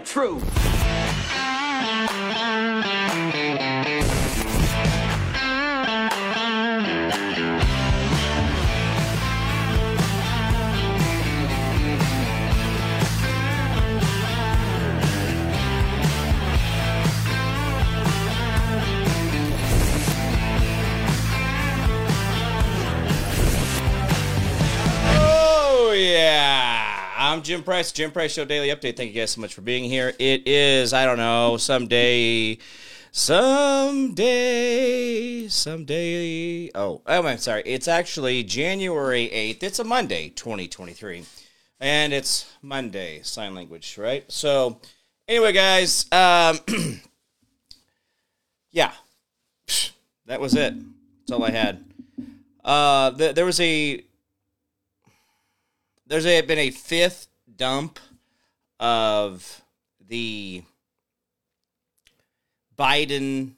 the truth. I'm Jim Price. Jim Price Show Daily Update. Thank you guys so much for being here. It is I don't know someday, someday, someday. Oh, oh, I'm sorry. It's actually January eighth. It's a Monday, 2023, and it's Monday sign language, right? So, anyway, guys, um, yeah, that was it. That's all I had. Uh, th- there was a there's a, been a fifth dump of the Biden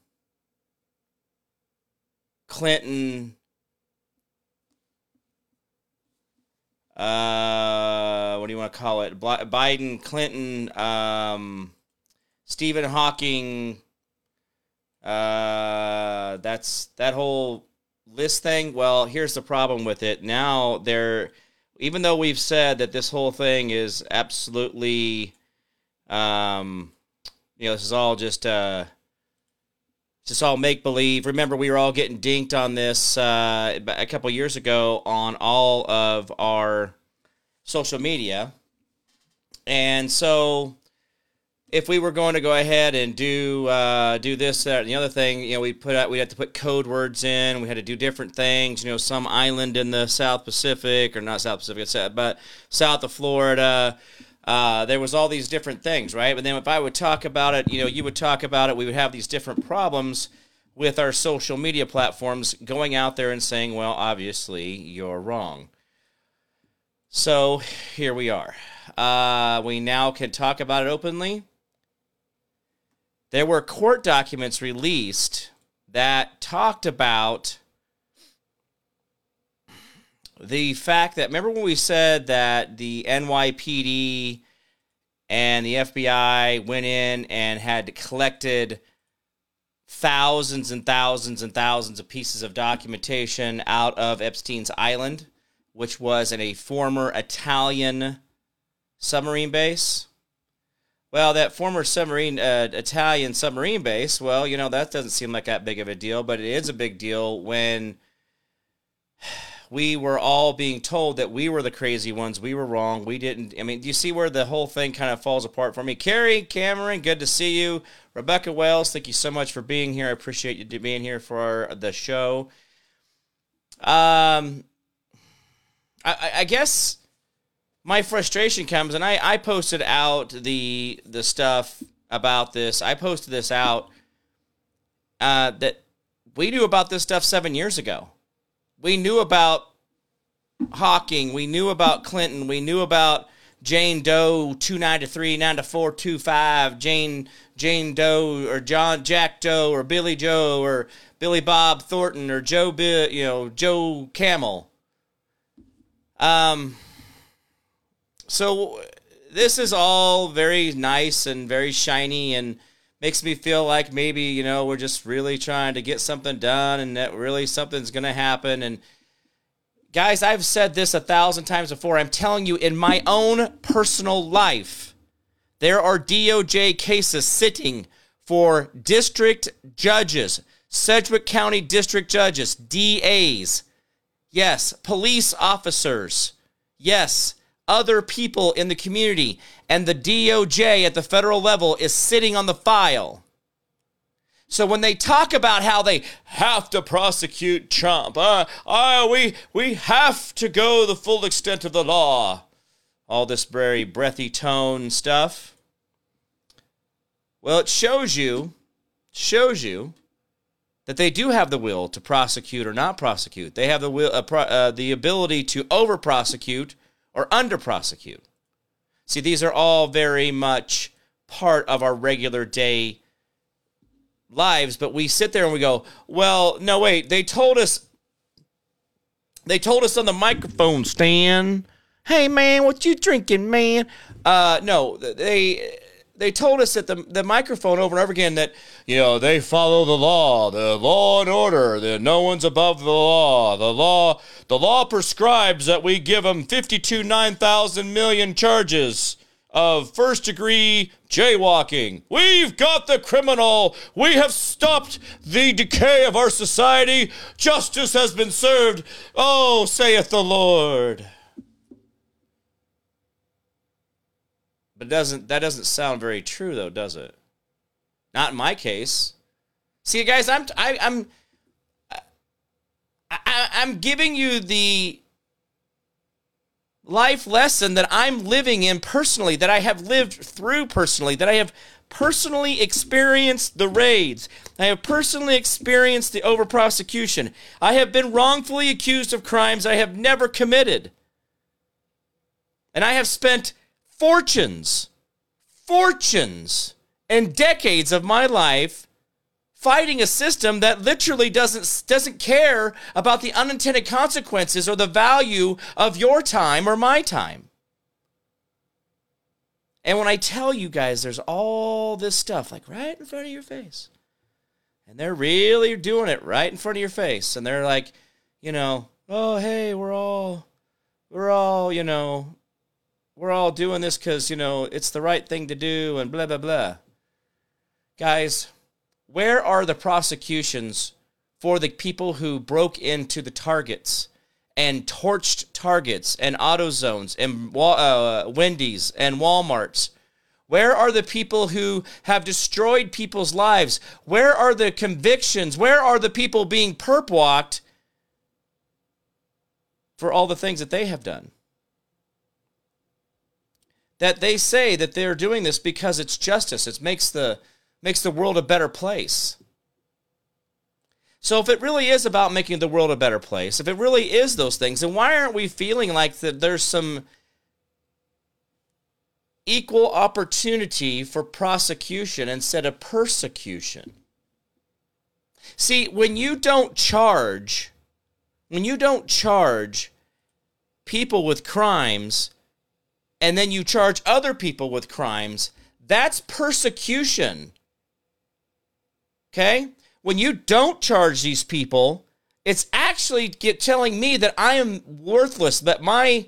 Clinton uh what do you want to call it? Biden Clinton um Stephen Hawking uh that's that whole list thing? Well here's the problem with it. Now they're even though we've said that this whole thing is absolutely, um, you know, this is all just uh, just all make believe. Remember, we were all getting dinked on this uh, a couple years ago on all of our social media, and so if we were going to go ahead and do uh, do this, that, and the other thing, you know, we put out we had to put code words in. We had to do different things. You know, some island in the South Pacific or not South Pacific, but south of Florida. Uh, there was all these different things, right? But then if I would talk about it, you know, you would talk about it. We would have these different problems with our social media platforms going out there and saying, well, obviously you're wrong. So here we are. Uh, we now can talk about it openly there were court documents released that talked about the fact that remember when we said that the NYPD and the FBI went in and had collected thousands and thousands and thousands of pieces of documentation out of Epstein's Island, which was in a former Italian submarine base. Well, that former submarine, uh, Italian submarine base, well, you know, that doesn't seem like that big of a deal, but it is a big deal when we were all being told that we were the crazy ones. We were wrong. We didn't. I mean, do you see where the whole thing kind of falls apart for me? Carrie, Cameron, good to see you. Rebecca Wells, thank you so much for being here. I appreciate you being here for the show. Um, I, I guess my frustration comes and I, I posted out the the stuff about this. I posted this out uh, that we knew about this stuff seven years ago. We knew about hawking. We knew about clinton. We knew about jane doe 293 92425 jane jane doe or john jack doe or billy joe or billy bob thornton or joe you know joe camel. Um so this is all very nice and very shiny and makes me feel like maybe you know we're just really trying to get something done and that really something's going to happen. And guys i've said this a thousand times before. I'm telling you in my own personal life there are doj cases sitting for district judges sedgwick county district judges das yes police officers. Yes other people in the community, and the DOJ at the federal level is sitting on the file. So when they talk about how they have to prosecute Trump, uh, uh, we, we have to go the full extent of the law, all this very breathy tone stuff. Well, it shows you, shows you that they do have the will to prosecute or not prosecute. They have the will, uh, pro, uh, the ability to over prosecute or under prosecute. See, these are all very much part of our regular day lives, but we sit there and we go, well, no, wait, they told us, they told us on the microphone stand, hey man, what you drinking, man? Uh, no, they they told us at the, the microphone over and over again that, you know, they follow the law, the law and order, that no one's above the law. The law the law prescribes that we give them 52 9,000 million charges of first degree jaywalking. We've got the criminal. We have stopped the decay of our society. Justice has been served. Oh, saith the Lord. But doesn't that doesn't sound very true though, does it? Not in my case. See, guys, I'm I, I'm I, I'm giving you the life lesson that I'm living in personally, that I have lived through personally, that I have personally experienced the raids. I have personally experienced the over prosecution. I have been wrongfully accused of crimes I have never committed. And I have spent fortunes, fortunes, and decades of my life fighting a system that literally doesn't doesn't care about the unintended consequences or the value of your time or my time. And when I tell you guys there's all this stuff like right in front of your face. And they're really doing it right in front of your face and they're like, you know, oh hey, we're all we're all, you know, we're all doing this cuz, you know, it's the right thing to do and blah blah blah. Guys, where are the prosecutions for the people who broke into the targets and torched targets and AutoZones and uh, Wendy's and Walmarts? Where are the people who have destroyed people's lives? Where are the convictions? Where are the people being perp walked for all the things that they have done? That they say that they're doing this because it's justice. It makes the makes the world a better place. So if it really is about making the world a better place, if it really is those things, then why aren't we feeling like that there's some equal opportunity for prosecution instead of persecution? See, when you don't charge, when you don't charge people with crimes and then you charge other people with crimes, that's persecution. Okay? When you don't charge these people, it's actually get telling me that I am worthless, that my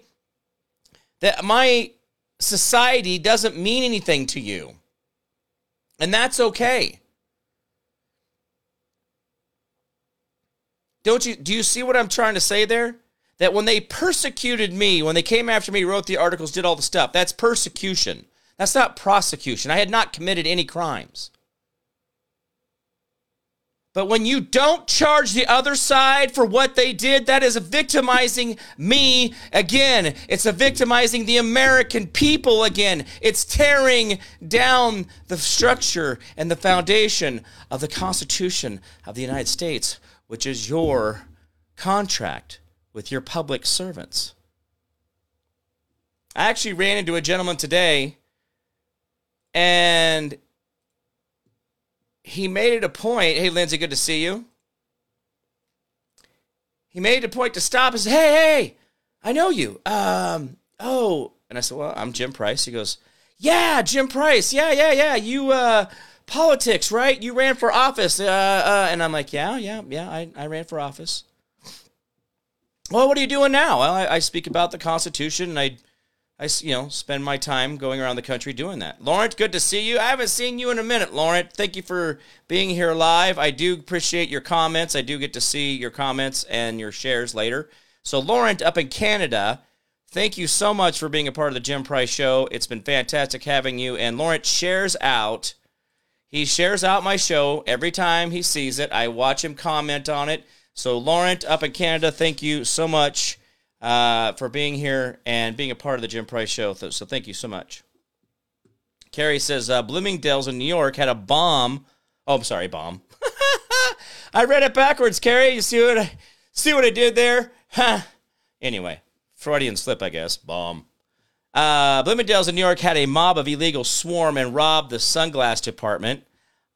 that my society doesn't mean anything to you. And that's okay. Don't you do you see what I'm trying to say there? That when they persecuted me, when they came after me, wrote the articles, did all the stuff, that's persecution. That's not prosecution. I had not committed any crimes. But when you don't charge the other side for what they did, that is victimizing me again. It's victimizing the American people again. It's tearing down the structure and the foundation of the Constitution of the United States, which is your contract with your public servants. I actually ran into a gentleman today, and he made it a point. Hey, Lindsay, good to see you. He made it a point to stop and say, Hey, hey, I know you. Um, oh, and I said, Well, I'm Jim Price. He goes, Yeah, Jim Price. Yeah, yeah, yeah. You, uh, politics, right? You ran for office. Uh, uh, and I'm like, Yeah, yeah, yeah. I, I ran for office. Well, what are you doing now? Well, I, I speak about the Constitution and I I, you know, spend my time going around the country doing that. Laurent, good to see you. I haven't seen you in a minute, Laurent. Thank you for being here live. I do appreciate your comments. I do get to see your comments and your shares later. So, Laurent, up in Canada, thank you so much for being a part of the Jim Price Show. It's been fantastic having you. And Laurent shares out. He shares out my show every time he sees it. I watch him comment on it. So, Laurent, up in Canada, thank you so much uh, for being here and being a part of the Jim Price Show. So thank you so much. Carrie says uh, Bloomingdale's in New York had a bomb. Oh, I'm sorry, bomb. I read it backwards, Carrie. You see what I see what I did there? Huh. Anyway, Freudian slip, I guess. Bomb. Uh, Bloomingdale's in New York had a mob of illegal swarm and robbed the sunglass department.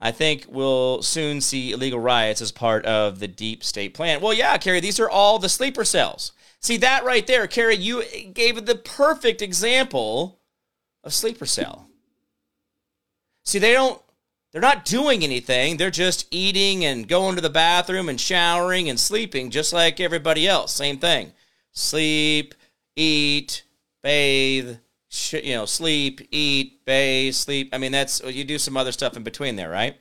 I think we'll soon see illegal riots as part of the deep state plan. Well, yeah, Carrie, these are all the sleeper cells. See that right there, Carrie, you gave the perfect example of sleeper cell. See, they don't they're not doing anything. They're just eating and going to the bathroom and showering and sleeping just like everybody else. Same thing. Sleep, eat, bathe, sh- you know, sleep, eat, bathe, sleep. I mean, that's you do some other stuff in between there, right?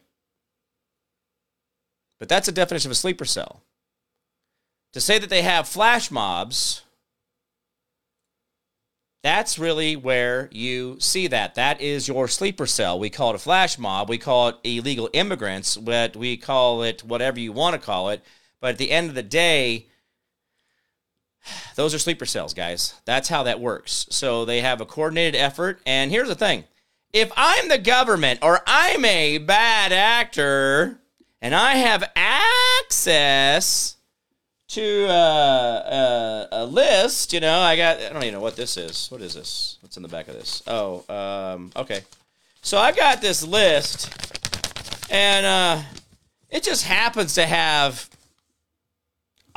But that's a definition of a sleeper cell. To say that they have flash mobs that's really where you see that. That is your sleeper cell. We call it a flash mob. We call it illegal immigrants, but we call it whatever you want to call it. But at the end of the day, those are sleeper cells, guys. That's how that works. So they have a coordinated effort. And here's the thing if I'm the government or I'm a bad actor and I have access to uh, uh, a list. You know, I got. I don't even know what this is. What is this? What's in the back of this? Oh, um, okay. So I've got this list, and uh, it just happens to have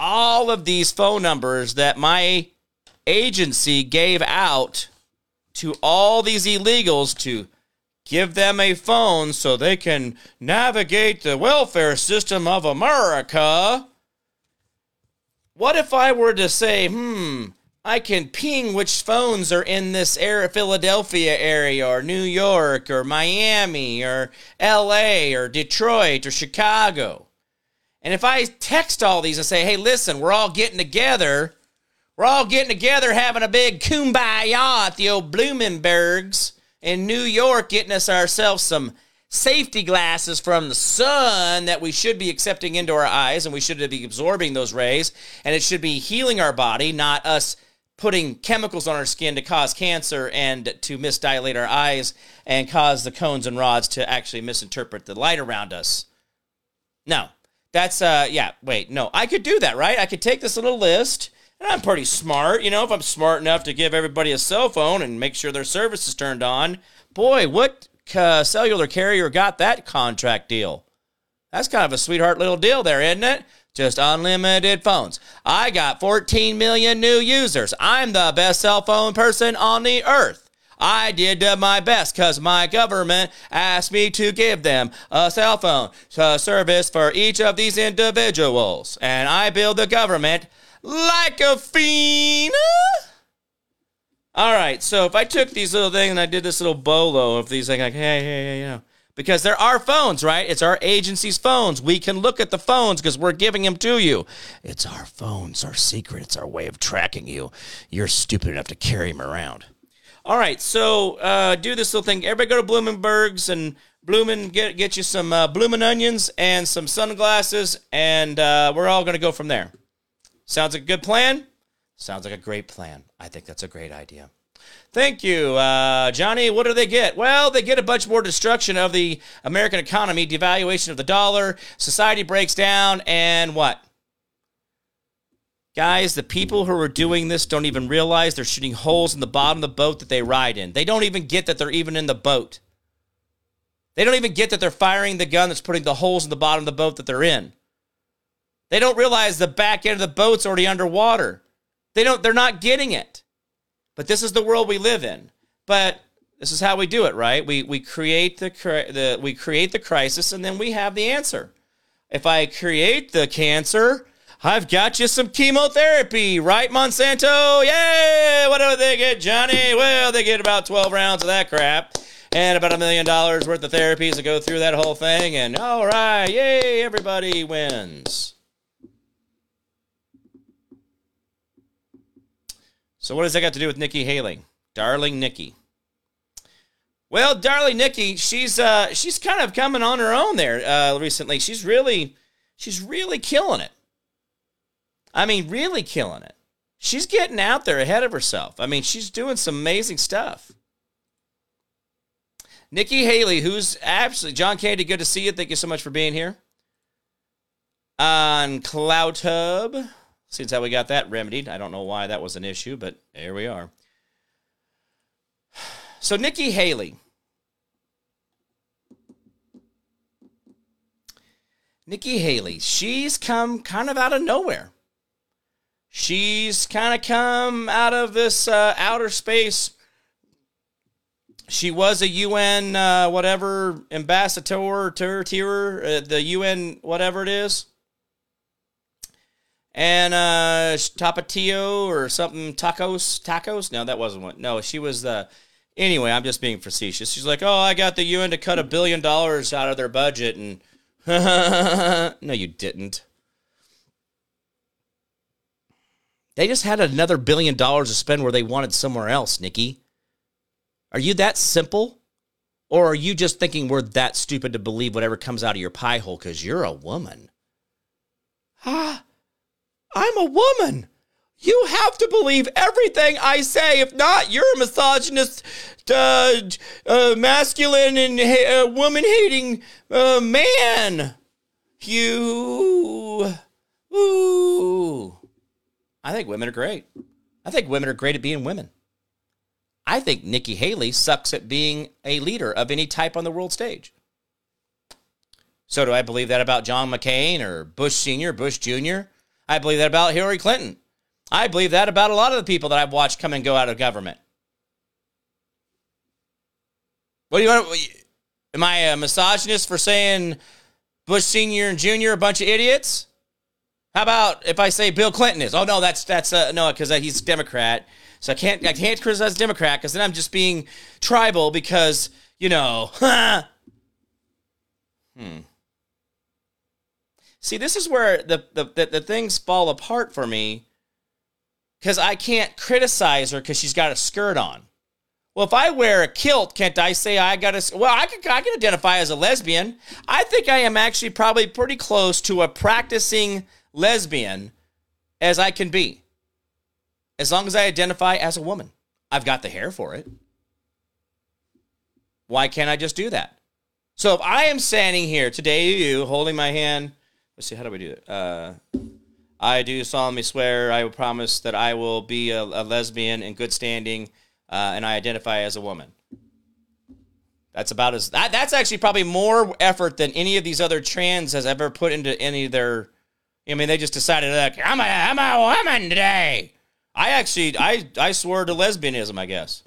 all of these phone numbers that my agency gave out to all these illegals to give them a phone so they can navigate the welfare system of America what if I were to say, hmm, I can ping which phones are in this area, Philadelphia area, or New York, or Miami, or LA, or Detroit, or Chicago. And if I text all these and say, hey, listen, we're all getting together, we're all getting together having a big kumbaya at the old Blumenbergs in New York, getting us ourselves some safety glasses from the sun that we should be accepting into our eyes and we should be absorbing those rays. And it should be healing our body not us putting chemicals on our skin to cause cancer and to misdilate our eyes and cause the cones and rods to actually misinterpret the light around us. No that's uh yeah wait no i could do that right i could take this little list and i'm pretty smart you know if i'm smart enough to give everybody a cell phone and make sure their service is turned on boy what uh, cellular carrier got that contract deal? That's kind of a sweetheart little deal there, isn't it? Just unlimited phones. I got 14 million new users. I'm the best cell phone person on the earth. I did uh, my best because my government asked me to give them a cell phone service for each of these individuals. And I build the government like a fiend. All right, so if I took these little things and I did this little bolo of these, like, like hey, hey, hey, you know, because there are phones, right? It's our agency's phones. We can look at the phones because we're giving them to you. It's our phones, our secret. It's our way of tracking you. You're stupid enough to carry them around. All right, so uh, do this little thing. Everybody go to Blumenberg's and Blumen get get you some uh, onions and some sunglasses, and uh, we're all going to go from there. Sounds like a good plan. Sounds like a great plan. I think that's a great idea. Thank you, uh, Johnny. What do they get? Well, they get a bunch more destruction of the American economy, devaluation of the dollar, society breaks down, and what? Guys, the people who are doing this don't even realize they're shooting holes in the bottom of the boat that they ride in. They don't even get that they're even in the boat. They don't even get that they're firing the gun that's putting the holes in the bottom of the boat that they're in. They don't realize the back end of the boat's already underwater. They don't they're not getting it. But this is the world we live in. But this is how we do it, right? We we create the the we create the crisis and then we have the answer. If I create the cancer, I've got you some chemotherapy, right, Monsanto? Yay! What do they get, Johnny? Well, they get about 12 rounds of that crap and about a million dollars worth of therapies to go through that whole thing. And all right, yay, everybody wins. So what does that got to do with Nikki Haley? Darling Nikki. Well, darling Nikki, she's uh she's kind of coming on her own there uh recently. She's really she's really killing it. I mean, really killing it. She's getting out there ahead of herself. I mean, she's doing some amazing stuff. Nikki Haley, who's absolutely John Candy, good to see you. Thank you so much for being here. On CloutHub. Since how we got that remedied. I don't know why that was an issue, but here we are. So, Nikki Haley. Nikki Haley, she's come kind of out of nowhere. She's kind of come out of this uh, outer space she was a UN uh, whatever ambassador, tour, tier, uh, the UN whatever it is. And uh, Tapatio or something, tacos, tacos. No, that wasn't one. No, she was the. Anyway, I'm just being facetious. She's like, "Oh, I got the UN to cut a billion dollars out of their budget," and no, you didn't. They just had another billion dollars to spend where they wanted somewhere else, Nikki. Are you that simple? Or are you just thinking we're that stupid to believe whatever comes out of your pie hole because you're a woman? Ah, I'm a woman. You have to believe everything I say. If not, you're a misogynist, uh, uh, masculine, and uh, woman hating uh, man. You. Ooh. I think women are great. I think women are great at being women. I think Nikki Haley sucks at being a leader of any type on the world stage. So, do I believe that about John McCain or Bush Sr., Bush Jr.? I believe that about Hillary Clinton. I believe that about a lot of the people that I've watched come and go out of government. What do you want? Am I a misogynist for saying Bush Sr. and Jr. Are a bunch of idiots? How about if I say Bill Clinton is? Oh no, that's that's uh, no, because he's a Democrat. So I can't I can't criticize Democrat because then I'm just being tribal because you know. hmm. See, this is where the the, the, the things fall apart for me because I can't criticize her because she's got a skirt on. Well, if I wear a kilt, can't I say I got a? Well, I can I can identify as a lesbian. I think I am actually probably pretty close to a practicing lesbian as I can be. As long as I identify as a woman, I've got the hair for it. Why can't I just do that? So if I am standing here today, you holding my hand, let's see, how do we do it? Uh, I do solemnly swear I will promise that I will be a, a lesbian in good standing, uh, and I identify as a woman. That's about as that, that's actually probably more effort than any of these other trans has ever put into any of their I mean, they just decided like I'm a I'm a woman today. I actually I I swore to lesbianism, I guess.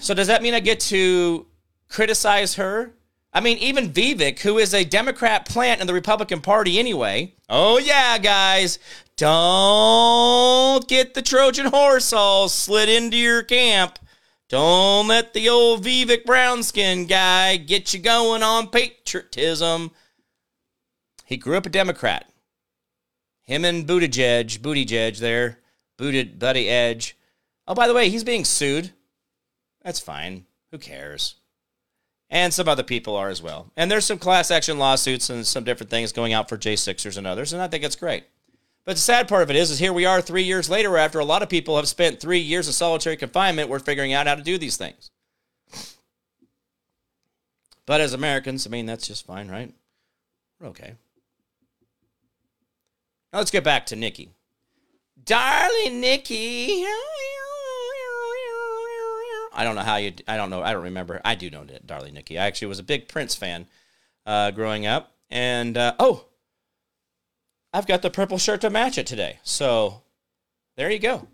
So does that mean I get to criticize her? I mean, even Vivek, who is a Democrat plant in the Republican Party anyway. Oh yeah, guys, don't get the Trojan horse all slid into your camp. Don't let the old Vivek Brownskin guy get you going on patriotism. He grew up a Democrat. Him and Buttigieg, Buttigieg there, booted Buddy Edge. Oh, by the way, he's being sued. That's fine. Who cares? And some other people are as well. And there's some class action lawsuits and some different things going out for J6ers and others, and I think it's great. But the sad part of it is, is here we are three years later after a lot of people have spent three years of solitary confinement, we're figuring out how to do these things. But as Americans, I mean, that's just fine, right? We're okay. Now let's get back to Nikki. Darling Nikki. I don't know how you. I don't know. I don't remember. I do know that, Darling Nikki. I actually was a big Prince fan uh, growing up, and uh, oh, I've got the purple shirt to match it today. So there you go.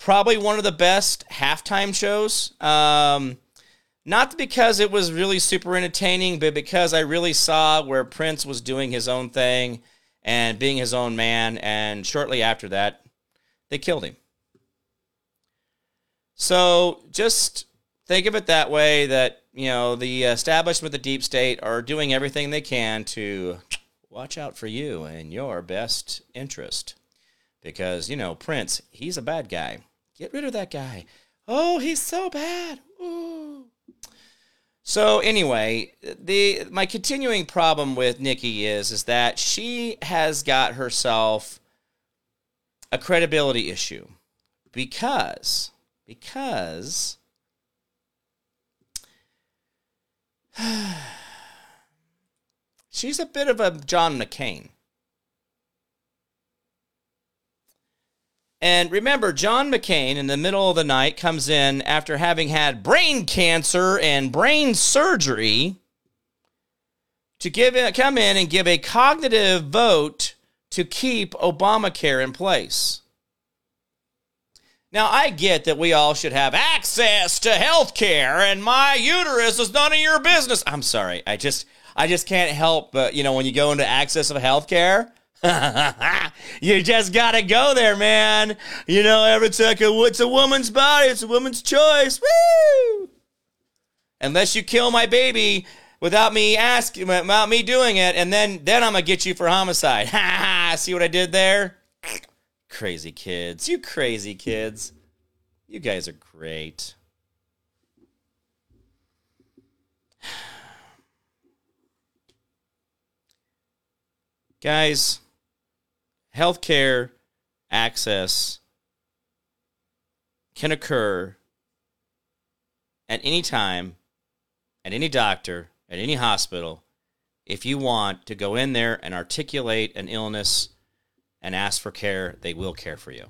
Probably one of the best halftime shows. Um, not because it was really super entertaining, but because I really saw where Prince was doing his own thing and being his own man. And shortly after that, they killed him. So just think of it that way that, you know, the establishment, the deep state are doing everything they can to watch out for you and your best interest. Because, you know, Prince, he's a bad guy. Get rid of that guy. Oh, he's so bad. So anyway, the my continuing problem with Nikki is is that she has got herself a credibility issue because because she's a bit of a John McCain. And remember, John McCain in the middle of the night comes in after having had brain cancer and brain surgery to give come in and give a cognitive vote to keep Obamacare in place. Now, I get that we all should have access to health care and my uterus is none of your business. I'm sorry. I just I just can't help but, you know, when you go into access of health care, you just gotta go there, man. You know, every a, it's a woman's body, it's a woman's choice. Woo! Unless you kill my baby without me asking, without me doing it, and then then I'm gonna get you for homicide. See what I did there? Crazy kids. You crazy kids. You guys are great. Guys, healthcare access can occur at any time, at any doctor, at any hospital, if you want to go in there and articulate an illness and ask for care, they will care for you.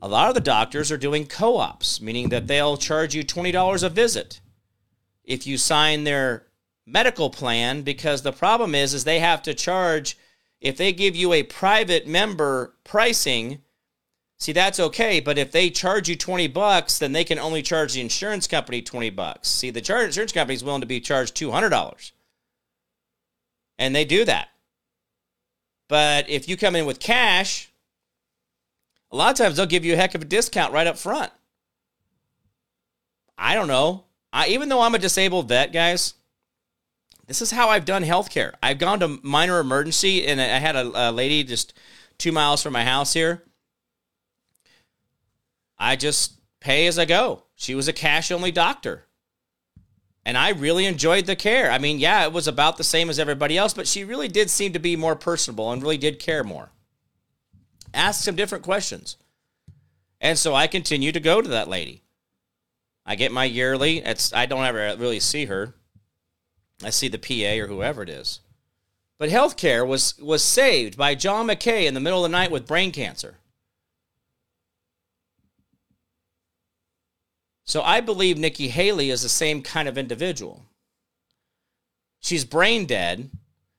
A lot of the doctors are doing co ops, meaning that they'll charge you $20 a visit if you sign their medical plan because the problem is is they have to charge if they give you a private member pricing see that's okay but if they charge you 20 bucks then they can only charge the insurance company 20 bucks see the insurance company is willing to be charged $200 and they do that but if you come in with cash, a lot of times they'll give you a heck of a discount right up front. I don't know. I, even though I'm a disabled vet, guys, this is how I've done healthcare. I've gone to minor emergency, and I had a, a lady just two miles from my house here. I just pay as I go. She was a cash only doctor. And I really enjoyed the care. I mean, yeah, it was about the same as everybody else, but she really did seem to be more personable and really did care more. Ask some different questions. And so I continue to go to that lady. I get my yearly. It's I don't ever really see her. I see the PA or whoever it is. But healthcare was was saved by John McCain in the middle of the night with brain cancer. So I believe Nikki Haley is the same kind of individual. She's brain dead,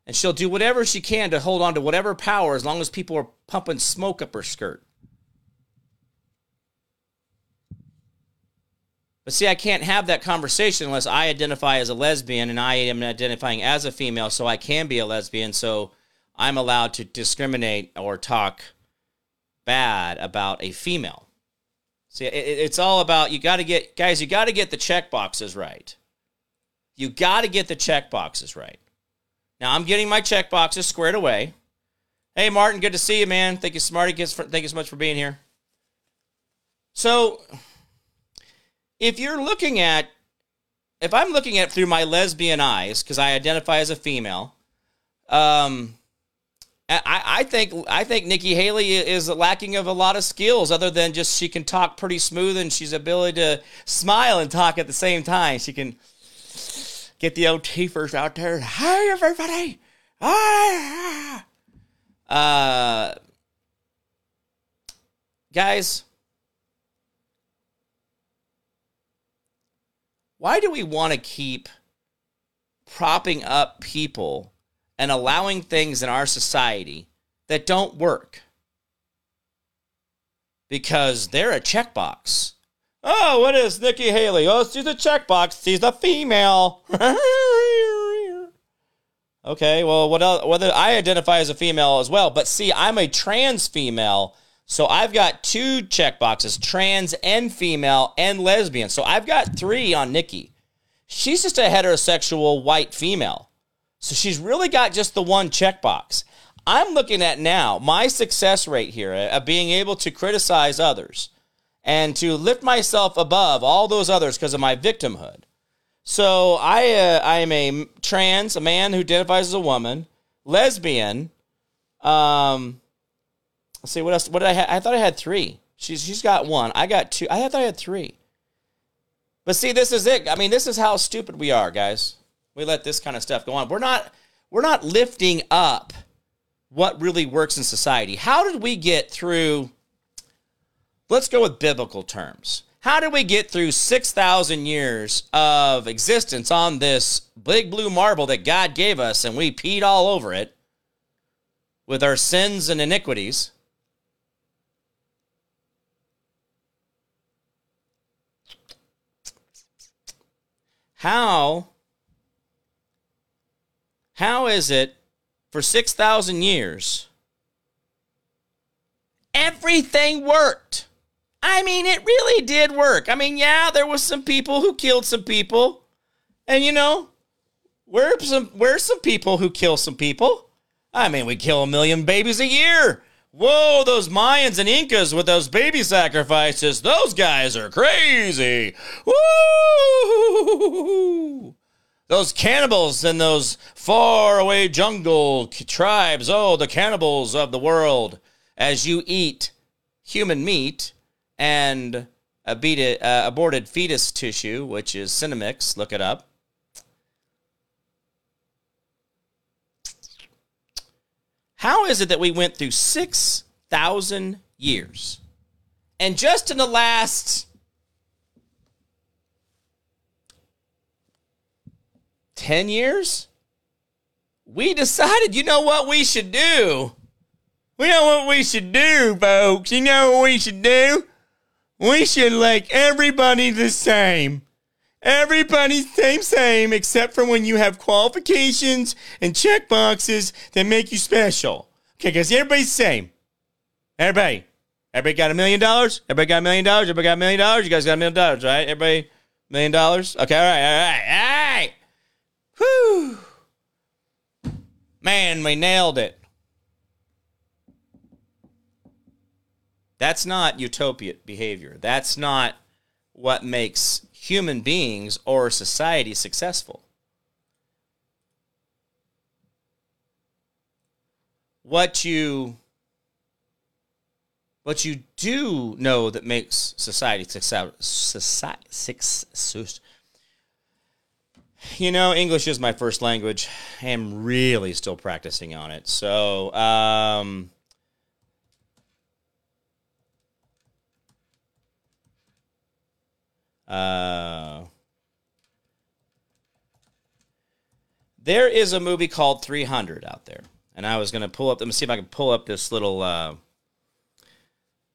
and she'll do whatever she can to hold on to whatever power as long as people are pumping smoke up her skirt. But see, I can't have that conversation unless I identify as a lesbian and I am identifying as a female, so I can be a lesbian. So I'm allowed to discriminate or talk bad about a female. See, it, it's all about you got to get guys. You got to get the check boxes right. You got to get the check boxes right. Now I'm getting my check boxes squared away. Hey Martin, good to see you, man. Thank you, Smarty. Thank you so much for being here. So, if you're looking at, if I'm looking at through my lesbian eyes, because I identify as a female, um, I, I think I think Nikki Haley is lacking of a lot of skills other than just she can talk pretty smooth and she's ability to smile and talk at the same time. She can get the old teethers out there. Hi everybody. Ah. Uh, guys, why do we want to keep propping up people? and allowing things in our society that don't work because they're a checkbox. Oh, what is Nikki Haley? Oh, she's a checkbox. She's a female. okay, well, what else? Whether I identify as a female as well, but see, I'm a trans female, so I've got two checkboxes: trans and female and lesbian. So I've got three on Nikki. She's just a heterosexual white female. So she's really got just the one checkbox. I'm looking at now my success rate here of being able to criticize others and to lift myself above all those others because of my victimhood. So I uh, I am a trans, a man who identifies as a woman, lesbian. Um, let's see what else. What did I? Ha- I thought I had three. She's she's got one. I got two. I thought I had three. But see, this is it. I mean, this is how stupid we are, guys we let this kind of stuff go on. We're not we're not lifting up what really works in society. How did we get through let's go with biblical terms. How did we get through 6,000 years of existence on this big blue marble that God gave us and we peed all over it with our sins and iniquities? How how is it for 6,000 years everything worked? I mean, it really did work. I mean, yeah, there was some people who killed some people. And you know, we're some we're some people who kill some people. I mean, we kill a million babies a year. Whoa, those Mayans and Incas with those baby sacrifices, those guys are crazy. Woo! Those cannibals in those faraway jungle tribes, oh, the cannibals of the world. As you eat human meat and aborted, uh, fetus tissue, which is Senomyx, look it up. How is it that we went through 6,000 years? And just in the last 10 years, we decided, you know what we should do? We know what we should do, folks. You know what we should do? We should like everybody the same. Everybody's same, same, except for when you have qualifications and check boxes that make you special. Okay, because everybody's same. Everybody. Everybody got a million dollars? Everybody got a million dollars? Everybody got a million dollars? You guys got a million dollars, right? Everybody, million dollars? Okay, all right, all right, all right. Whew. Man, we nailed it. That's not utopia behavior. That's not what makes human beings or society successful. What you what you do know that makes society success, society, success you know, English is my first language. I am really still practicing on it. So, um, Uh, there is a movie called 300 out there, and I was going to pull up. Let me see if I can pull up this little uh,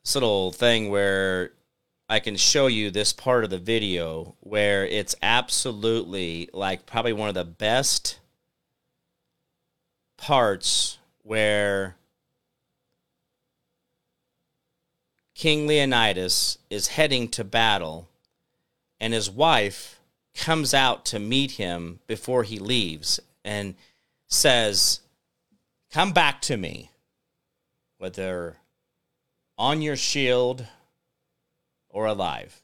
this little thing where I can show you this part of the video where it's absolutely like probably one of the best parts where King Leonidas is heading to battle and his wife comes out to meet him before he leaves and says, Come back to me, whether on your shield or alive.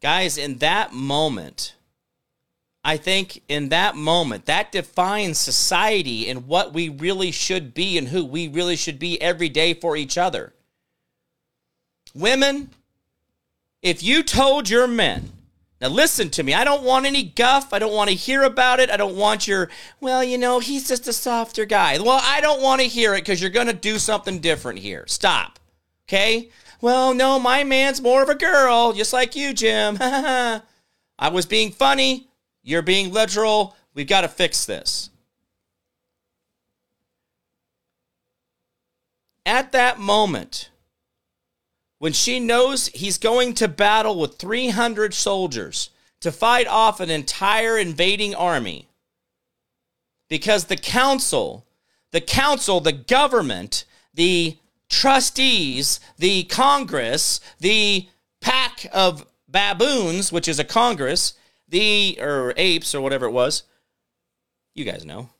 Guys, in that moment, I think in that moment, that defines society and what we really should be and who we really should be every day for each other. Women, if you told your men, now listen to me, I don't want any guff. I don't want to hear about it. I don't want your, well, you know, he's just a softer guy. Well, I don't want to hear it because you're going to do something different here. Stop. Okay? Well, no, my man's more of a girl, just like you, Jim. I was being funny. You're being literal. We've got to fix this. At that moment, when she knows he's going to battle with 300 soldiers to fight off an entire invading army, because the council, the council, the government, the trustees, the Congress, the pack of baboons, which is a Congress, the or apes or whatever it was. You guys know.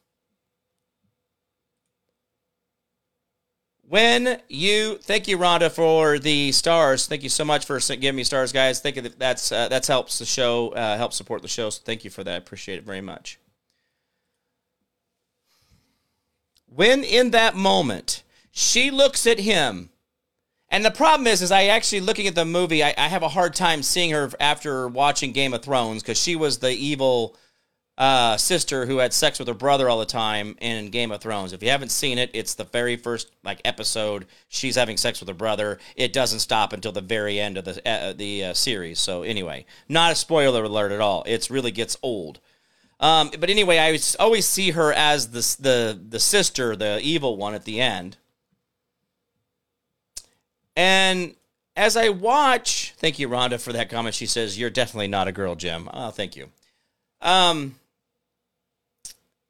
When you thank you, Rhonda, for the stars. Thank you so much for giving me stars, guys. Thank you. That's uh, that's helps the show, uh, helps support the show. So thank you for that. I appreciate it very much. When in that moment she looks at him and the problem is, is I actually looking at the movie, I, I have a hard time seeing her after watching Game of Thrones because she was the evil uh, sister who had sex with her brother all the time in Game of Thrones. If you haven't seen it, it's the very first like episode. She's having sex with her brother. It doesn't stop until the very end of the uh, the uh, series. So anyway, not a spoiler alert at all. It really gets old. Um, but anyway, I always see her as the the the sister, the evil one at the end And as I watch, thank you, Rhonda, for that comment. She says, You're definitely not a girl, Jim. Oh, thank you. Um,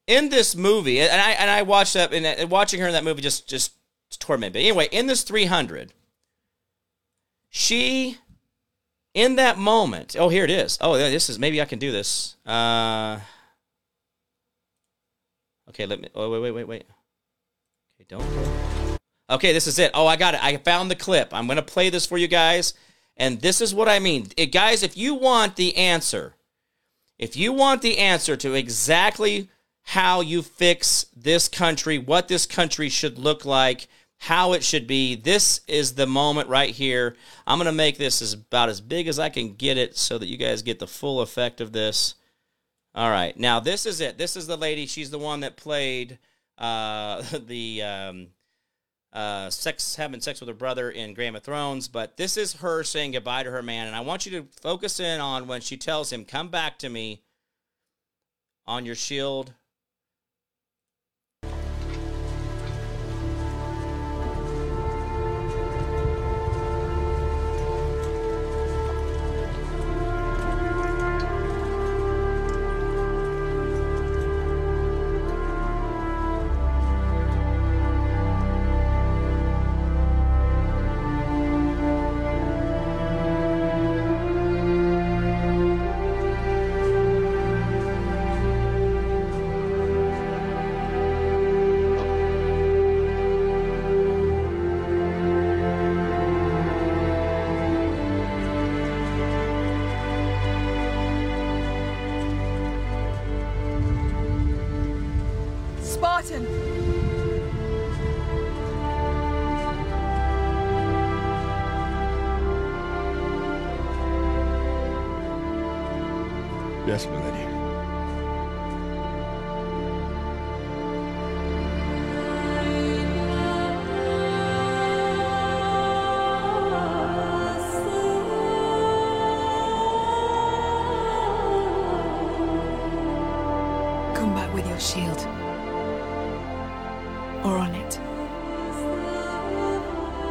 in this movie, and I and I watched that, and watching her in that movie just just torment me. Anyway, in this 300, she, in that moment, oh, here it is. Oh, this is maybe I can do this. Uh, okay, let me. Oh, wait, wait, wait, wait. Okay, don't. Okay, this is it. Oh, I got it. I found the clip. I'm going to play this for you guys. And this is what I mean. It, guys, if you want the answer, if you want the answer to exactly how you fix this country, what this country should look like, how it should be, this is the moment right here. I'm going to make this as about as big as I can get it so that you guys get the full effect of this. All right. Now, this is it. This is the lady. She's the one that played uh, the um, uh, sex having sex with her brother in Game of Thrones, but this is her saying goodbye to her man, and I want you to focus in on when she tells him, "Come back to me." On your shield,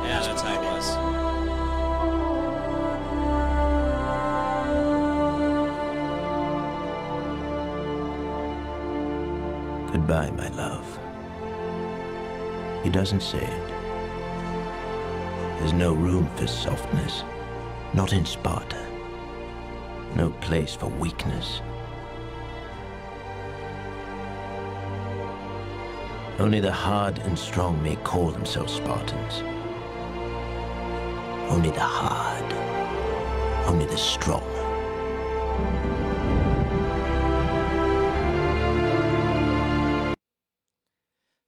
Yeah, that's how it was. Goodbye, my love. He doesn't say it. There's no room for softness. Not in Sparta. No place for weakness. Only the hard and strong may call themselves Spartans. Only the hard. Only the strong.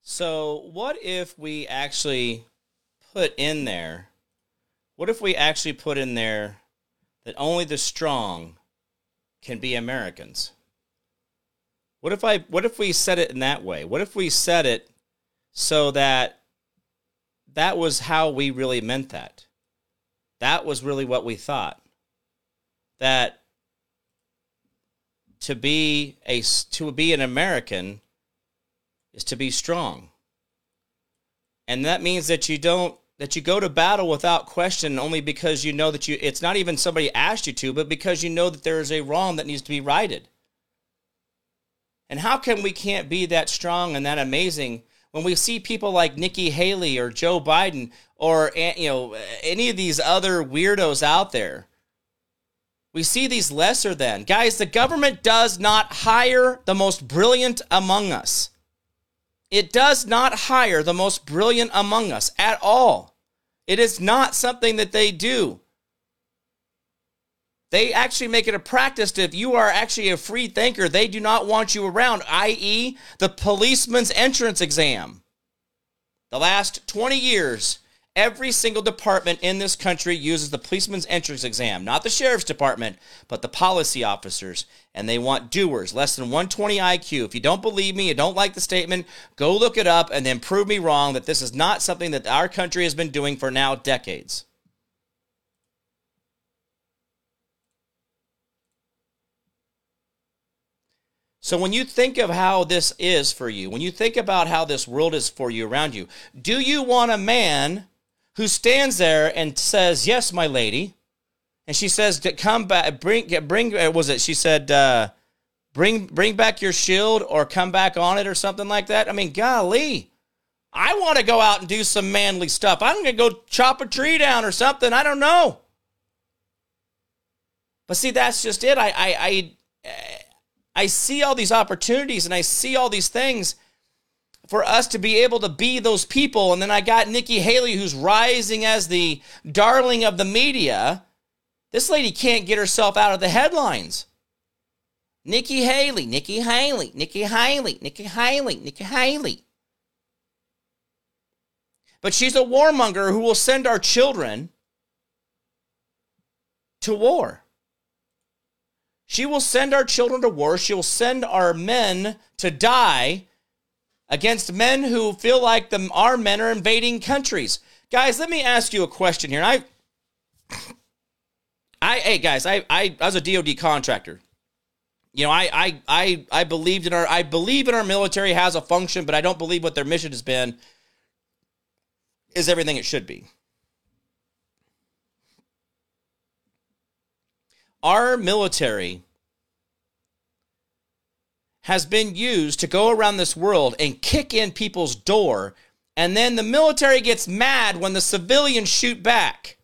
So, what if we actually put in there? What if we actually put in there that only the strong can be Americans? What if I what if we said it in that way? What if we said it so that that was how we really meant that? That was really what we thought. That to be a to be an American is to be strong. And that means that you don't that you go to battle without question only because you know that you it's not even somebody asked you to, but because you know that there is a wrong that needs to be righted. And how can we can't be that strong and that amazing when we see people like Nikki Haley or Joe Biden or you know any of these other weirdos out there? We see these lesser than. Guys, the government does not hire the most brilliant among us. It does not hire the most brilliant among us at all. It is not something that they do. They actually make it a practice that if you are actually a free thinker, they do not want you around, i.e., the policeman's entrance exam. The last 20 years, Every single department in this country uses the policeman's entrance exam, not the sheriff's department, but the policy officers. And they want doers, less than 120 IQ. If you don't believe me, you don't like the statement, go look it up and then prove me wrong that this is not something that our country has been doing for now decades. So when you think of how this is for you, when you think about how this world is for you around you, do you want a man who stands there and says, "Yes, my lady," and she says, "To "Come back, bring, bring." uh, Was it? She said, uh, "Bring, bring back your shield, or come back on it, or something like that." I mean, golly, I want to go out and do some manly stuff. I'm gonna go chop a tree down or something. I don't know. But see, that's just it. I, I, I, I see all these opportunities and I see all these things for us to be able to be those people. And then I got Nikki Haley, who's rising as the darling of the media. This lady can't get herself out of the headlines. Nikki Haley, Nikki Haley, Nikki Haley, Nikki Haley, Nikki Haley. But she's a warmonger who will send our children to war. She will send our children to war. She will send our men to die against men who feel like the, our men are invading countries. Guys, let me ask you a question here. I, I, hey guys, I, I, I was a DoD contractor. You know, I, I, I, I believed in our, I believe in our military has a function, but I don't believe what their mission has been is everything it should be. Our military has been used to go around this world and kick in people's door, and then the military gets mad when the civilians shoot back.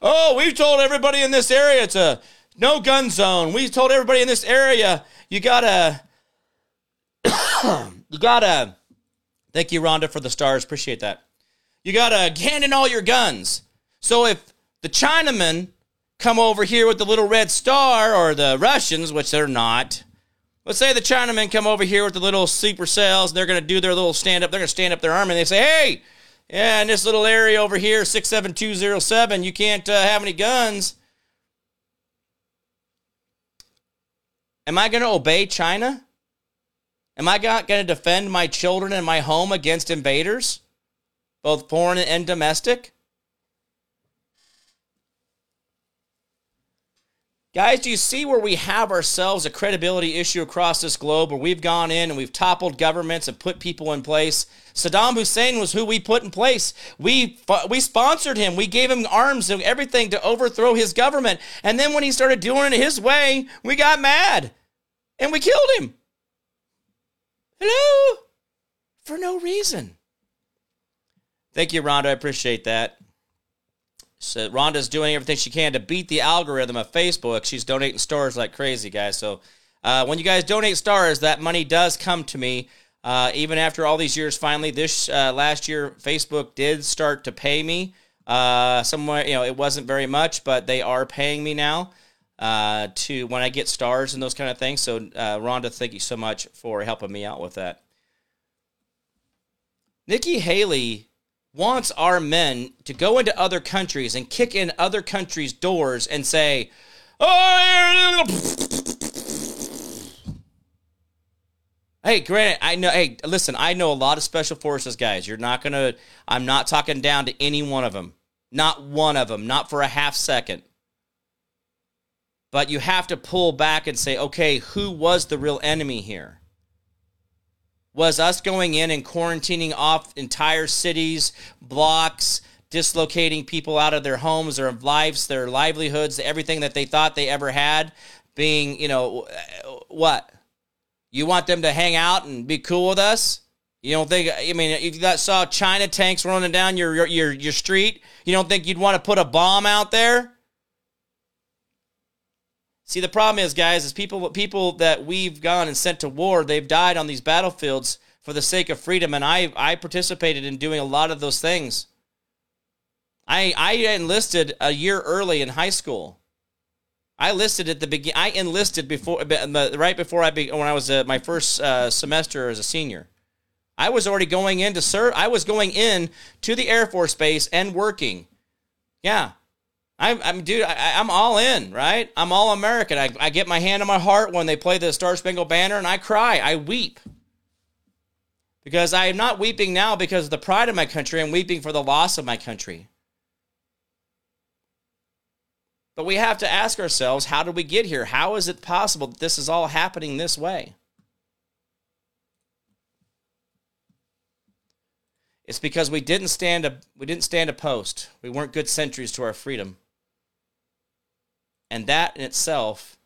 Oh, we've told everybody in this area it's a no gun zone. We've told everybody in this area you gotta, you gotta. Thank you, Rhonda, for the stars. Appreciate that. You gotta hand in all your guns. So if the Chinamen come over here with the little red star, or the Russians, which they're not. Let's say the Chinamen come over here with the little sleeper cells. And they're going to do their little stand up. They're going to stand up their arm and they say, hey, yeah, in this little area over here, 67207, you can't uh, have any guns. Am I going to obey China? Am I going to defend my children and my home against invaders, both foreign and domestic? Guys, do you see where we have ourselves a credibility issue across this globe where we've gone in and we've toppled governments and put people in place? Saddam Hussein was who we put in place. We we sponsored him. We gave him arms and everything to overthrow his government. And then when he started doing it his way, we got mad and we killed him. Hello? For no reason. Thank you, Rhonda. I appreciate that. So Rhonda's doing everything she can to beat the algorithm of Facebook. She's donating stars like crazy, guys. So uh, when you guys donate stars, that money does come to me. Uh, even after all these years, finally, this uh, last year, Facebook did start to pay me. Uh, somewhere, you know, it wasn't very much, but they are paying me now uh, to when I get stars and those kind of things. So, uh, Rhonda, thank you so much for helping me out with that. Nikki Haley wants our men to go into other countries and kick in other countries' doors and say, "Oh, hey, granted, I know. Hey, listen, I know a lot of special forces guys. You're not gonna. I'm not talking down to any one of them. Not one of them. Not for a half second. But you have to pull back and say, okay, who was the real enemy here? Was us going in and quarantining off entire cities, blocks, dislocating people out of their homes, their lives, their livelihoods, everything that they thought they ever had, being, you know, uh, what? You want them to hang out and be cool with us? You don't think? I mean, if you saw China tanks running down your your your street, you don't think you'd want to put a bomb out there? See, the problem is, guys, is people people that we've gone and sent to war, they've died on these battlefields for the sake of freedom, and I I participated in doing a lot of those things. I I enlisted a year early in high school. I enlisted at the begin. I enlisted before right before I be, when I was uh, my first uh, semester as a senior. I was already going in to serve. I was going in to the Air Force Base and working. Yeah, I'm, I'm dude, I, am all in, right? I'm all American. I, I get my hand on my heart when they play the Star Spangled Banner and I cry. I weep. Because I am not weeping now because of the pride of my country. I'm weeping for the loss of my country. But we have to ask ourselves how did we get here? How is it possible that this is all happening this way? It's because we didn't stand a we didn't stand a post. We weren't good sentries to our freedom. And that in itself,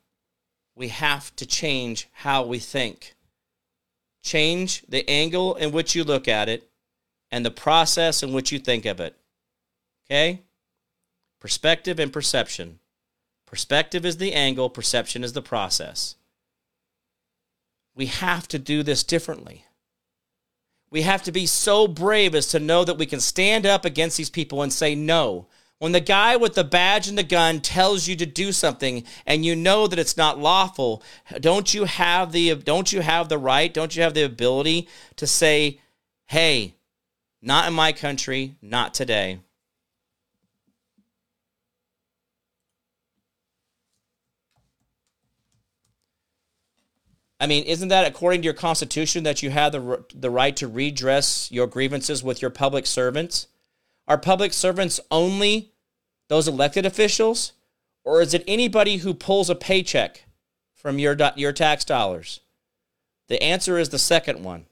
we have to change how we think. Change the angle in which you look at it and the process in which you think of it. Okay? Perspective and perception. Perspective is the angle, perception is the process. We have to do this differently. We have to be so brave as to know that we can stand up against these people and say no. When the guy with the badge and the gun tells you to do something and you know that it's not lawful, don't you have the don't you have the right, don't you have the ability to say, "Hey, not in my country, not today." I mean, isn't that according to your constitution that you have the, the right to redress your grievances with your public servants? Are public servants only those elected officials? Or is it anybody who pulls a paycheck from your, your tax dollars? The answer is the second one.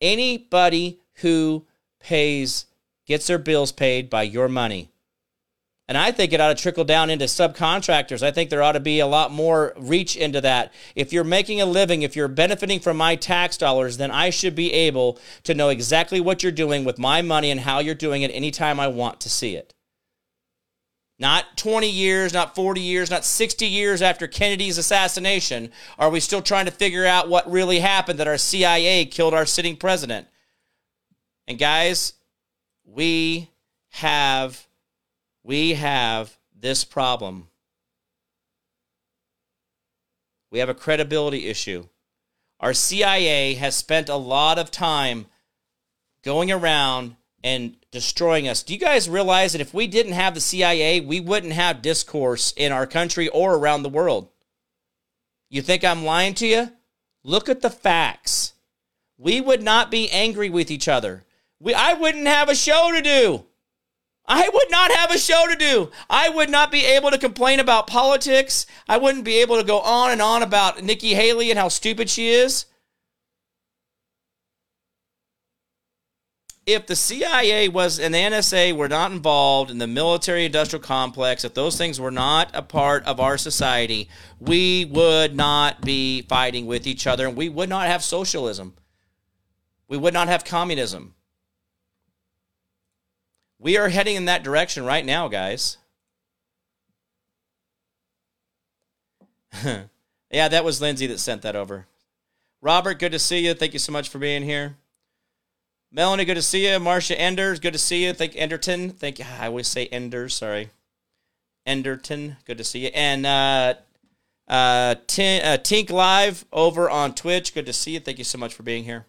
Anybody who pays, gets their bills paid by your money. And I think it ought to trickle down into subcontractors. I think there ought to be a lot more reach into that. If you're making a living, if you're benefiting from my tax dollars, then I should be able to know exactly what you're doing with my money and how you're doing it anytime I want to see it. Not 20 years, not 40 years, not 60 years after Kennedy's assassination are we still trying to figure out what really happened that our CIA killed our sitting president. And guys, we have we have this problem. We have a credibility issue. Our CIA has spent a lot of time going around and destroying us. Do you guys realize that if we didn't have the CIA, we wouldn't have discourse in our country or around the world? You think I'm lying to you? Look at the facts. We would not be angry with each other. We, I wouldn't have a show to do. I would not have a show to do. I would not be able to complain about politics. I wouldn't be able to go on and on about Nikki Haley and how stupid she is. If the CIA was and the NSA were not involved in the military industrial complex, if those things were not a part of our society, we would not be fighting with each other and we would not have socialism. We would not have communism. We are heading in that direction right now, guys. yeah, that was Lindsay that sent that over. Robert, good to see you. Thank you so much for being here. Melanie, good to see you. Marcia Enders, good to see you. Thank Enderton. Thank you. I always say Enders, sorry. Enderton, good to see you. And uh, uh, T- uh, Tink Live over on Twitch, good to see you. Thank you so much for being here.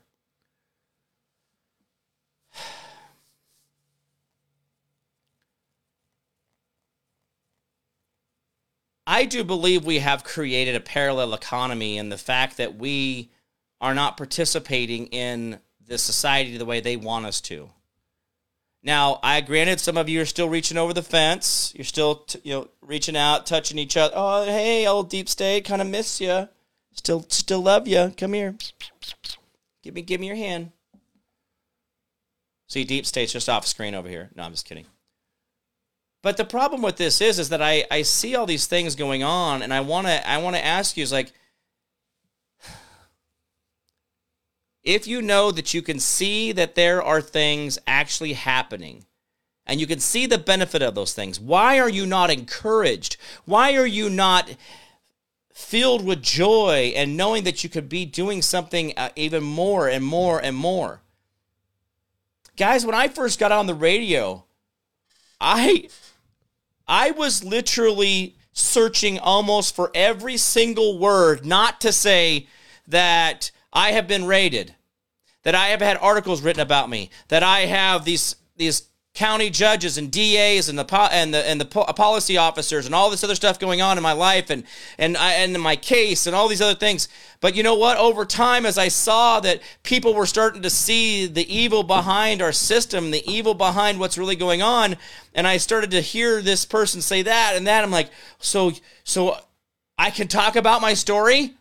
I do believe we have created a parallel economy in the fact that we are not participating in the society the way they want us to. Now, I granted some of you are still reaching over the fence. You're still, t- you know, reaching out, touching each other. Oh, hey, old deep state, kind of miss you. Still, still love you. Come here. Give me, give me your hand. See, deep state's just off screen over here. No, I'm just kidding. But the problem with this is, is that I, I see all these things going on, and I wanna I wanna ask you is like, if you know that you can see that there are things actually happening, and you can see the benefit of those things, why are you not encouraged? Why are you not filled with joy and knowing that you could be doing something uh, even more and more and more? Guys, when I first got on the radio, I I was literally searching almost for every single word, not to say that I have been raided, that I have had articles written about me, that I have these these county judges and DAs and the and the and the policy officers and all this other stuff going on in my life and and I, and my case and all these other things. But you know what? Over time, as I saw that people were starting to see the evil behind our system, the evil behind what's really going on, and I started to hear this person say that and that, I'm like, so so I can talk about my story.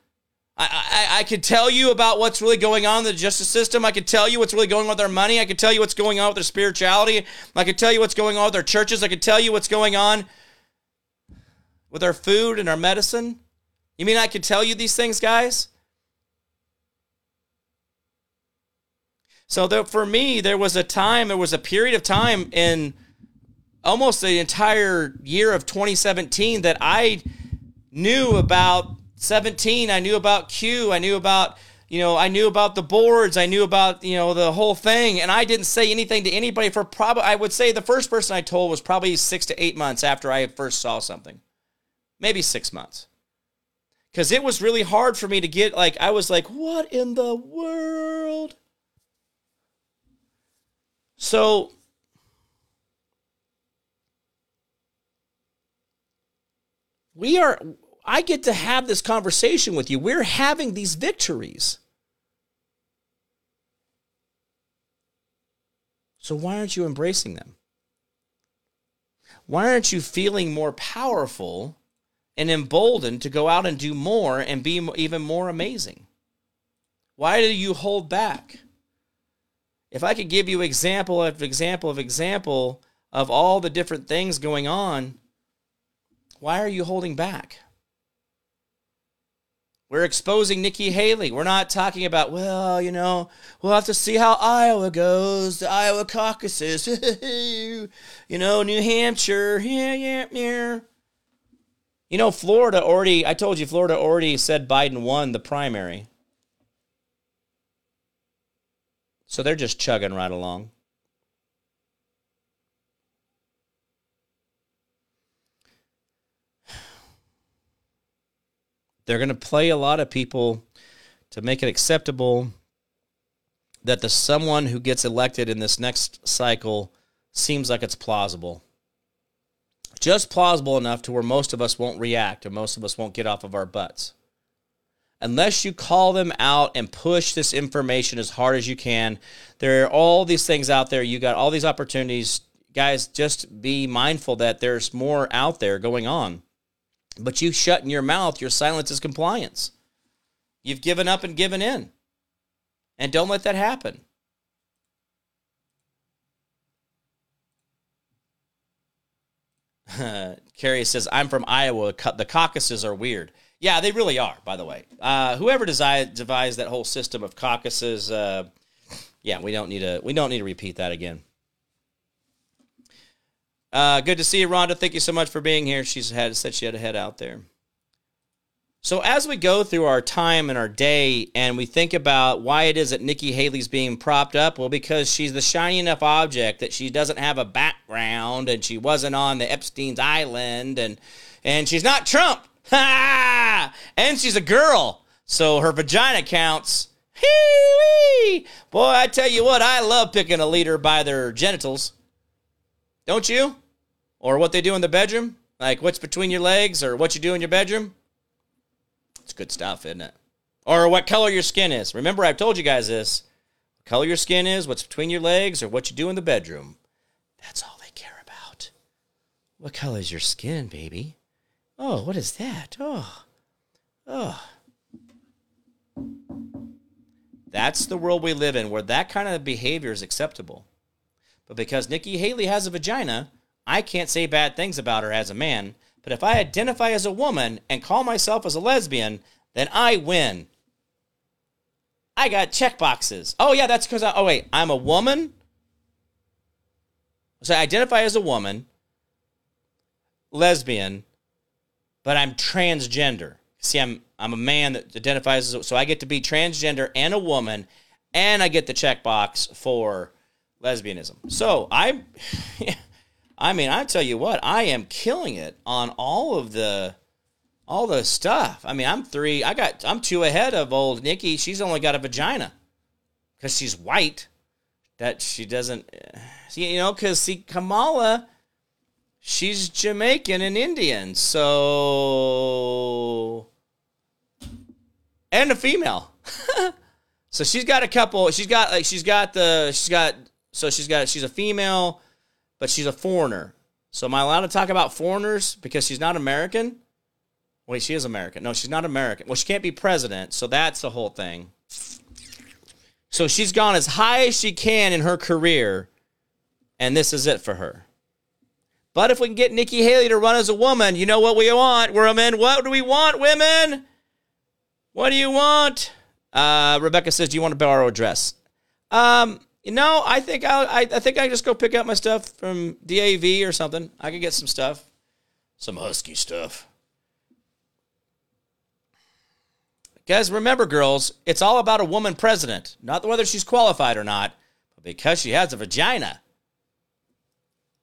I, I, I could tell you about what's really going on in the justice system. I could tell you what's really going on with their money. I could tell you what's going on with their spirituality. I could tell you what's going on with their churches. I could tell you what's going on with our food and our medicine. You mean I could tell you these things, guys? So there, for me, there was a time, there was a period of time in almost the entire year of 2017 that I knew about 17. I knew about Q. I knew about, you know, I knew about the boards. I knew about, you know, the whole thing. And I didn't say anything to anybody for probably, I would say the first person I told was probably six to eight months after I first saw something. Maybe six months. Because it was really hard for me to get, like, I was like, what in the world? So we are I get to have this conversation with you. We're having these victories. So why aren't you embracing them? Why aren't you feeling more powerful and emboldened to go out and do more and be even more amazing? Why do you hold back? If I could give you example of example of example of all the different things going on, why are you holding back? We're exposing Nikki Haley. We're not talking about, well, you know, we'll have to see how Iowa goes, the Iowa caucuses, you know, New Hampshire, yeah, yeah, yeah. You know, Florida already, I told you, Florida already said Biden won the primary. So they're just chugging right along. They're going to play a lot of people to make it acceptable that the someone who gets elected in this next cycle seems like it's plausible. Just plausible enough to where most of us won't react or most of us won't get off of our butts unless you call them out and push this information as hard as you can, there are all these things out there. You got all these opportunities. Guys, just be mindful that there's more out there going on. But you shut in your mouth, your silence is compliance. You've given up and given in. And don't let that happen. Carrie says, I'm from Iowa. The caucuses are weird. Yeah, they really are. By the way, uh, whoever devised, that whole system of caucuses, uh, yeah, we don't need to we don't need to repeat that again. Uh, good to see you, Rhonda. Thank you so much for being here. She's had said she had to head out there. So as we go through our time and our day, and we think about why it is that Nikki Haley's being propped up, well, because she's the shiny enough object that she doesn't have a background, and she wasn't on the Epstein's Island, and and she's not Trump. And she's a girl, so her vagina counts. Boy, I tell you what, I love picking a leader by their genitals. Don't you? Or what they do in the bedroom? Like what's between your legs or what you do in your bedroom? It's good stuff, isn't it? Or what color your skin is. Remember, I've told you guys this. Color your skin is, what's between your legs, or what you do in the bedroom. That's all they care about. What color is your skin, baby? Oh, what is that? Oh, oh. That's the world we live in where that kind of behavior is acceptable. But because Nikki Haley has a vagina, I can't say bad things about her as a man. But if I identify as a woman and call myself as a lesbian, then I win. I got check boxes. Oh, yeah, that's because I, oh, wait, I'm a woman. So I identify as a woman, lesbian, but I'm transgender. See, I'm I'm a man that identifies as so I get to be transgender and a woman, and I get the checkbox for lesbianism. So I, I mean, I tell you what, I am killing it on all of the, all the stuff. I mean, I'm three. I got I'm two ahead of old Nikki. She's only got a vagina because she's white. That she doesn't, see, you know, because see Kamala she's Jamaican and Indian, so and a female. so she's got a couple. She's got like she's got the she's got so she's got she's a female, but she's a foreigner. So am I allowed to talk about foreigners because she's not American? Wait, she is American. No, she's not American. Well, she can't be president, so that's the whole thing. So she's gone as high as she can in her career, and this is it for her. But if we can get Nikki Haley to run as a woman, you know what we want, women? What do we want, women? What do you want? Uh, Rebecca says, "Do you want to borrow a dress?" Um, you know, I think I'll, I, I think I just go pick up my stuff from DAV or something. I could get some stuff, some husky stuff. Guys, remember, girls, it's all about a woman president, not whether she's qualified or not, but because she has a vagina.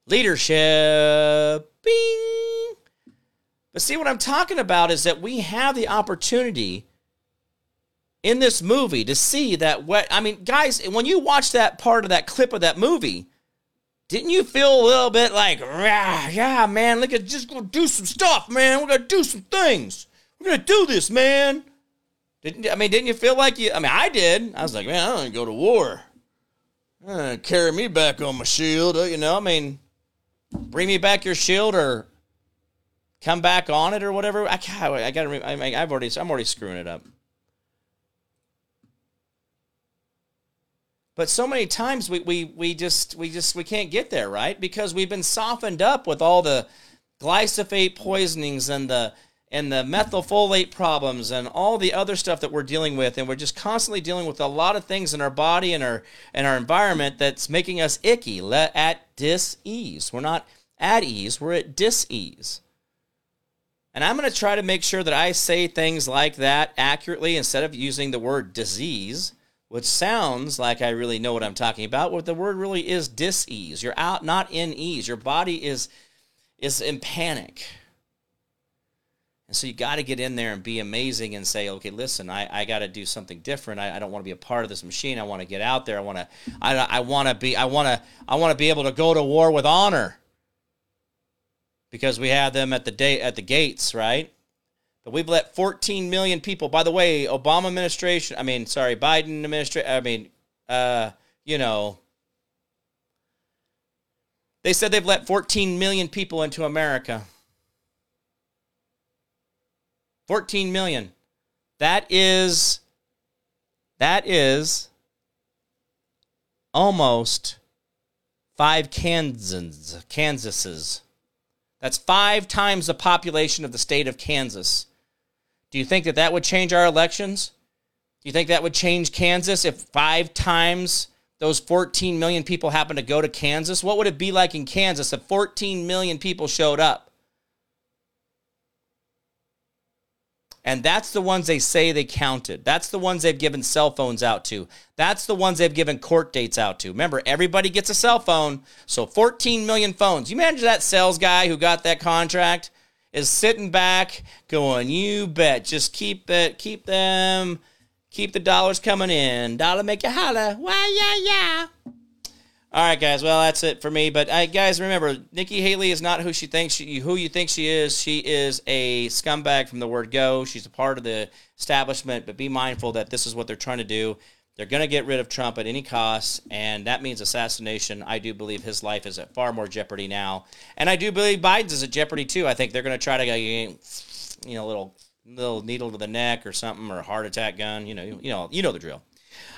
Leadership. Bing. But see, what I'm talking about is that we have the opportunity in this movie to see that what I mean, guys, when you watch that part of that clip of that movie, didn't you feel a little bit like, yeah, man, look at just go do some stuff, man. We're gonna do some things. We're gonna do this, man. Didn't I mean? Didn't you feel like you? I mean, I did. I was like, man, I don't go to war. Uh, carry me back on my shield, uh, you know. I mean, bring me back your shield or come back on it or whatever. I, I got to. I mean, I've already. I'm already screwing it up. But so many times we, we, we just we just we can't get there, right? Because we've been softened up with all the glyphosate poisonings and the and the methylfolate problems and all the other stuff that we're dealing with. And we're just constantly dealing with a lot of things in our body and our and our environment that's making us icky at dis-ease. We're not at ease we're at dis-ease. And i'm going to try to make sure that i say things like that accurately instead of using the word disease which sounds like i really know what i'm talking about what the word really is dis-ease you're out not in ease your body is is in panic and so you got to get in there and be amazing and say, okay, listen, I, I got to do something different. I, I don't want to be a part of this machine. I want to get out there. I want to, I, I want to be, I want to, I want to be able to go to war with honor because we have them at the day at the gates, right? We've let 14 million people. By the way, Obama administration. I mean, sorry, Biden administration. I mean, uh, you know, they said they've let 14 million people into America. 14 million. That is that is almost five Kansans, Kansases. That's five times the population of the state of Kansas. Do you think that that would change our elections? Do you think that would change Kansas if five times those 14 million people happen to go to Kansas? What would it be like in Kansas if 14 million people showed up? And that's the ones they say they counted. That's the ones they've given cell phones out to. That's the ones they've given court dates out to. Remember, everybody gets a cell phone. So 14 million phones. You imagine that sales guy who got that contract is sitting back going, you bet. Just keep it, keep them, keep the dollars coming in. Dollar make you holla. Why, yeah, yeah. All right, guys. Well, that's it for me. But uh, guys, remember, Nikki Haley is not who she thinks she, who you think she is. She is a scumbag from the word go. She's a part of the establishment. But be mindful that this is what they're trying to do. They're going to get rid of Trump at any cost, and that means assassination. I do believe his life is at far more jeopardy now, and I do believe Biden's is at jeopardy too. I think they're going to try to get, you know, little little needle to the neck or something, or a heart attack gun. You know, you know, you know the drill.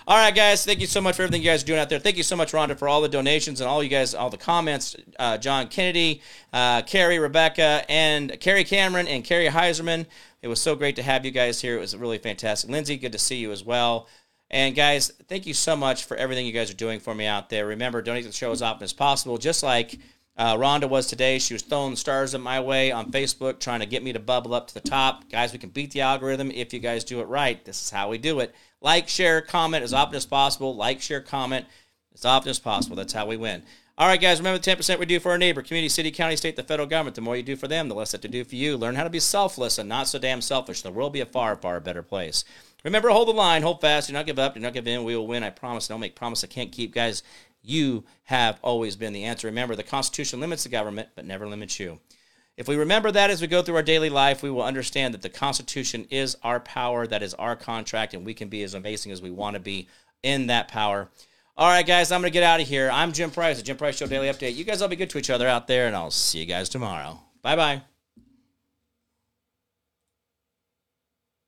All right, guys. Thank you so much for everything you guys are doing out there. Thank you so much, Rhonda, for all the donations and all you guys, all the comments. Uh, John Kennedy, uh, Carrie, Rebecca, and Carrie Cameron and Carrie Heiserman. It was so great to have you guys here. It was really fantastic. Lindsay, good to see you as well. And guys, thank you so much for everything you guys are doing for me out there. Remember, donate to the show as often as possible, just like uh, Rhonda was today. She was throwing stars at my way on Facebook, trying to get me to bubble up to the top. Guys, we can beat the algorithm if you guys do it right. This is how we do it. Like, share, comment as often as possible. Like, share, comment as often as possible. That's how we win. All right, guys, remember the 10% we do for our neighbor, community, city, county, state, the federal government. The more you do for them, the less that to do for you. Learn how to be selfless and not so damn selfish. The world will be a far, far better place. Remember, hold the line, hold fast, do not give up, do not give in. We will win. I promise. Don't make promise I can't keep. Guys, you have always been the answer. Remember, the Constitution limits the government, but never limits you. If we remember that as we go through our daily life, we will understand that the Constitution is our power, that is our contract, and we can be as amazing as we want to be in that power. All right, guys, I'm going to get out of here. I'm Jim Price, the Jim Price Show Daily Update. You guys all be good to each other out there, and I'll see you guys tomorrow. Bye bye.